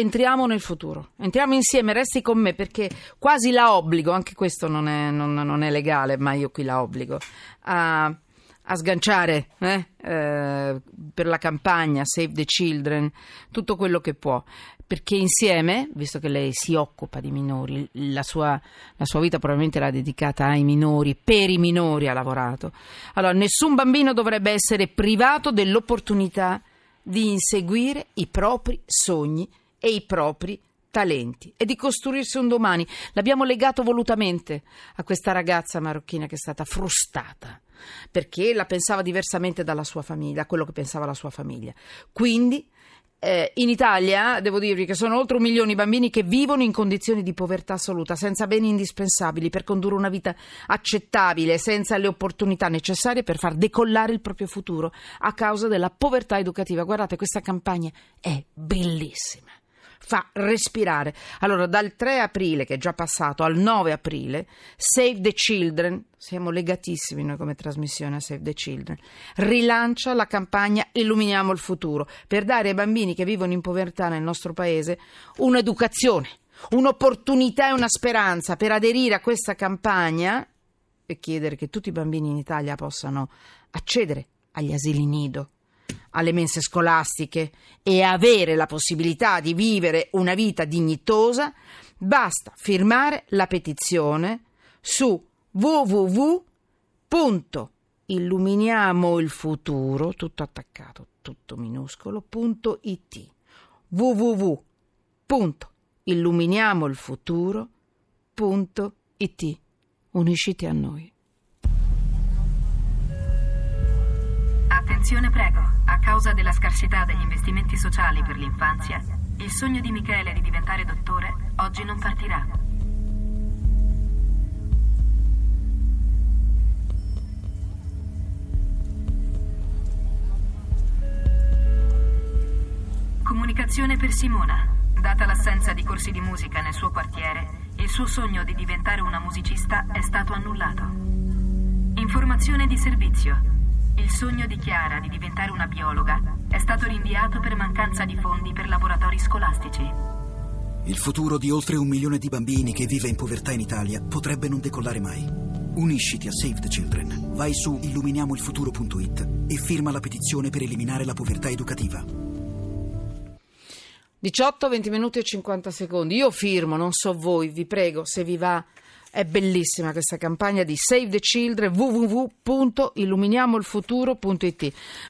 entriamo nel futuro, entriamo insieme, resti con me perché quasi la obbligo, anche questo non è, non, non è legale, ma io qui la obbligo, a, a sganciare eh, eh, per la campagna Save the Children tutto quello che può. Perché insieme, visto che lei si occupa di minori, la sua, la sua, vita probabilmente l'ha dedicata ai minori, per i minori ha lavorato, allora nessun bambino dovrebbe essere privato dell'opportunità di inseguire i propri sogni e i propri talenti e di costruirsi un domani. L'abbiamo legato volutamente a questa ragazza marocchina che è stata frustata perché la pensava diversamente dalla sua famiglia, da quello che pensava la sua famiglia. Quindi eh, in Italia devo dirvi che sono oltre un milione i bambini che vivono in condizioni di povertà assoluta, senza beni indispensabili per condurre una vita accettabile, senza le opportunità necessarie per far decollare il proprio futuro a causa della povertà educativa. Guardate, questa campagna è bellissima fa respirare. Allora, dal 3 aprile, che è già passato, al 9 aprile, Save the Children, siamo legatissimi noi come trasmissione a Save the Children, rilancia la campagna Illuminiamo il futuro per dare ai bambini che vivono in povertà nel nostro paese un'educazione, un'opportunità e una speranza per aderire a questa campagna e chiedere che tutti i bambini in Italia possano accedere agli asili nido alle mense scolastiche e avere la possibilità di vivere una vita dignitosa, basta firmare la petizione su www.illuminiamoilfuturo, tutto attaccato, tutto minuscolo, .it www.illuminiamoilfuturo.it Unisciti a noi. Attenzione prego, a causa della scarsità degli investimenti sociali per l'infanzia, il sogno di Michele di diventare dottore oggi non partirà. Comunicazione per Simona. Data l'assenza di corsi di musica nel suo quartiere, il suo sogno di diventare una musicista è stato annullato. Informazione di servizio. Il sogno di Chiara di diventare una biologa è stato rinviato per mancanza di fondi per laboratori scolastici. Il futuro di oltre un milione di bambini che vive in povertà in Italia potrebbe non decollare mai. Unisciti a Save the Children. Vai su illuminiamoilfuturo.it e firma la petizione per eliminare la povertà educativa. 18, 20 minuti e 50 secondi. Io firmo, non so voi, vi prego, se vi va è bellissima questa campagna di Save the Children www.illuminiamolfuturo.it